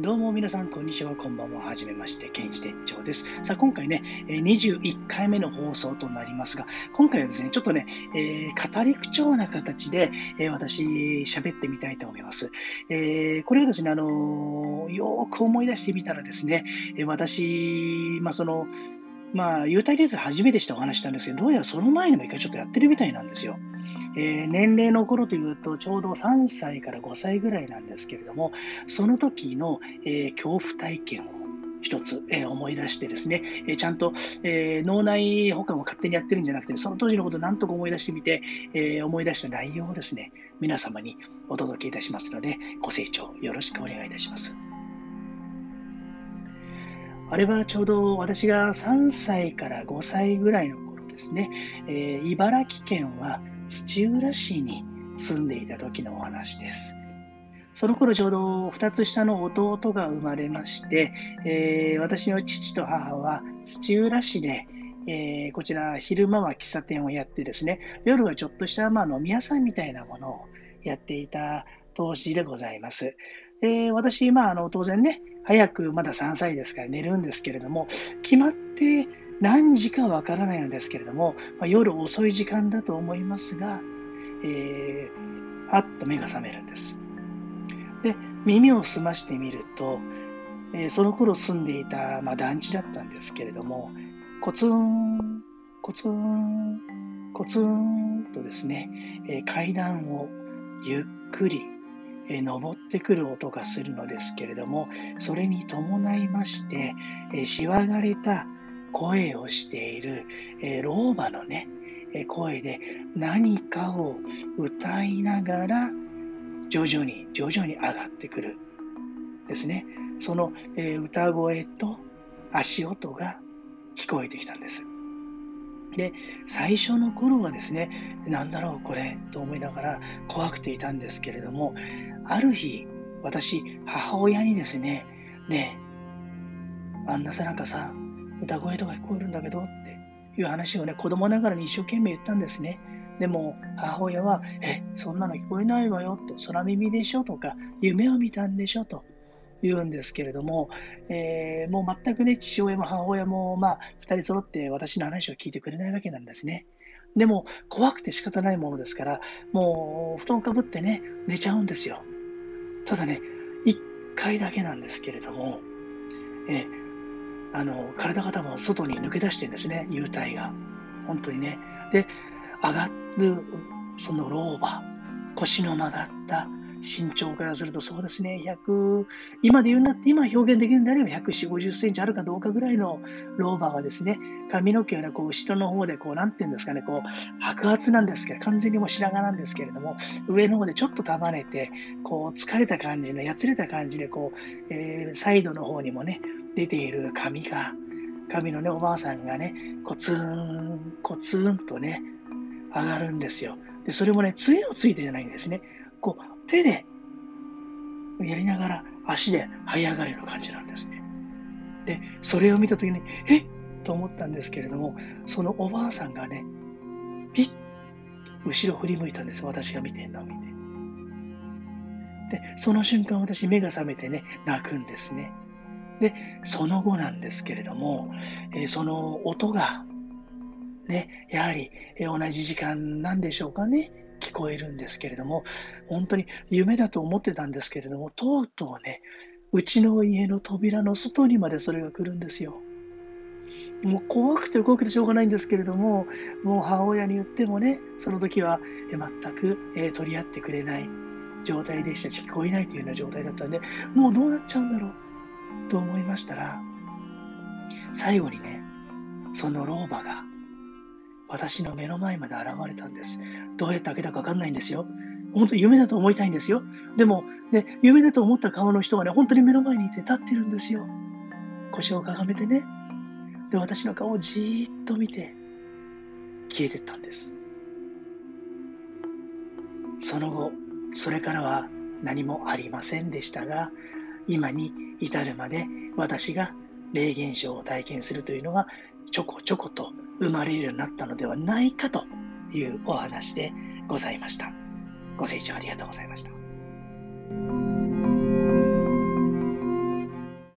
どうも皆さん、こんにちは、こんばんは。はじめまして、ケンチ店長です。さあ、今回ね、21回目の放送となりますが、今回はですね、ちょっとね、えー、語り口調な形で、えー、私、喋ってみたいと思います。えー、これはですね、あのよく思い出してみたらですね、私、まあ、その、まあ、幽体離脱初めてしたお話したんですけど、どうやらその前にも一回ちょっとやってるみたいなんですよ。えー、年齢の頃というと、ちょうど3歳から5歳ぐらいなんですけれども、その時の、えー、恐怖体験を一つ、えー、思い出してですね、えー、ちゃんと、えー、脳内保管を勝手にやってるんじゃなくて、その当時のことを何とか思い出してみて、え思い出した内容をですね、皆様にお届けいたしますので、ご清聴よろしくお願いいたします。あれはちょうど私が3歳から5歳ぐらいの頃ですね、え茨城県は土浦市に住んでいた時のお話です。その頃ちょうど2つ下の弟が生まれまして、えー、私の父と母は土浦市で、えー、こちら昼間は喫茶店をやってですね、夜はちょっとしたまあ飲み屋さんみたいなものをやっていた当時でございます。で私、まあ、あの当然ね、早くまだ3歳ですから寝るんですけれども、決まって何時かわからないのですけれども、まあ、夜遅い時間だと思いますが、えー、はっと目が覚めるんです。で、耳を澄ましてみると、えー、その頃住んでいた、まあ、団地だったんですけれども、コツン、コツン、コツンとですね、えー、階段をゆっくり、えー、登ってくる音がするのですけれども、それに伴いまして、えー、しわがれた声をしている、えー、老婆のね、え声で何かを歌いながら徐々に徐々に上がってくるですね。その、え歌声と足音が聞こえてきたんです。で、最初の頃はですね、なんだろうこれと思いながら怖くていたんですけれども、ある日、私、母親にですね、ねえ、あんなさなんかさ、歌声とか聞こえるんだけどっていう話をね、子供ながらに一生懸命言ったんですね。でも母親は、え、そんなの聞こえないわよと、空耳でしょとか、夢を見たんでしょと言うんですけれども、えー、もう全くね、父親も母親も、まあ、二人揃って私の話を聞いてくれないわけなんですね。でも、怖くて仕方ないものですから、もう、布団かぶってね、寝ちゃうんですよ。ただね、一回だけなんですけれども、えあの、体が多分外に抜け出してるんですね、幽体が。本当にね。で、上がる、その老婆、腰の曲がった身長からするとそうですね、100、今で言うんだって、今表現できるんであれば140、50センチあるかどうかぐらいの老婆はですね、髪の毛はね、こう、後ろの方で、こう、なんていうんですかね、こう、白髪なんですけど、完全にもう白髪なんですけれども、上の方でちょっと束ねて、こう、疲れた感じの、やつれた感じで、こう、えー、サイドの方にもね、出ている髪が、髪のね、おばあさんがね、コツン、コツンとね、上がるんですよ。で、それもね、杖をついてじゃないんですね。こう、手でやりながら足で這い上がれる感じなんですね。で、それを見たときに、えっ？と思ったんですけれども、そのおばあさんがね、ピッと後ろ振り向いたんです。私が見てるのを見て。で、その瞬間私目が覚めてね、泣くんですね。で、その後なんですけれども、えその音が、ね、やはり、え同じ時間なんでしょうかね、聞こえるんですけれども、本当に夢だと思ってたんですけれども、とうとうね、うちの家の扉の外にまでそれが来るんですよ。もう怖くて怖くてしょうがないんですけれども、もう母親に言ってもね、その時は全く、え取り合ってくれない状態でしたし、聞こえないというような状態だったんで、もうどうなっちゃうんだろう。と思いましたら、最後にね、その老婆が私の目の前まで現れたんです。どうやって開けたかわかんないんですよ。本当夢だと思いたいんですよ。でも、ね、夢だと思った顔の人がね、本当に目の前にいて立ってるんですよ。腰をかがめてね。で、私の顔をじーっと見て、消えてったんです。その後、それからは何もありませんでしたが、今に至るまで私が霊現象を体験するというのがちょこちょこと生まれるようになったのではないかというお話でございました。ご清聴ありがとうございました。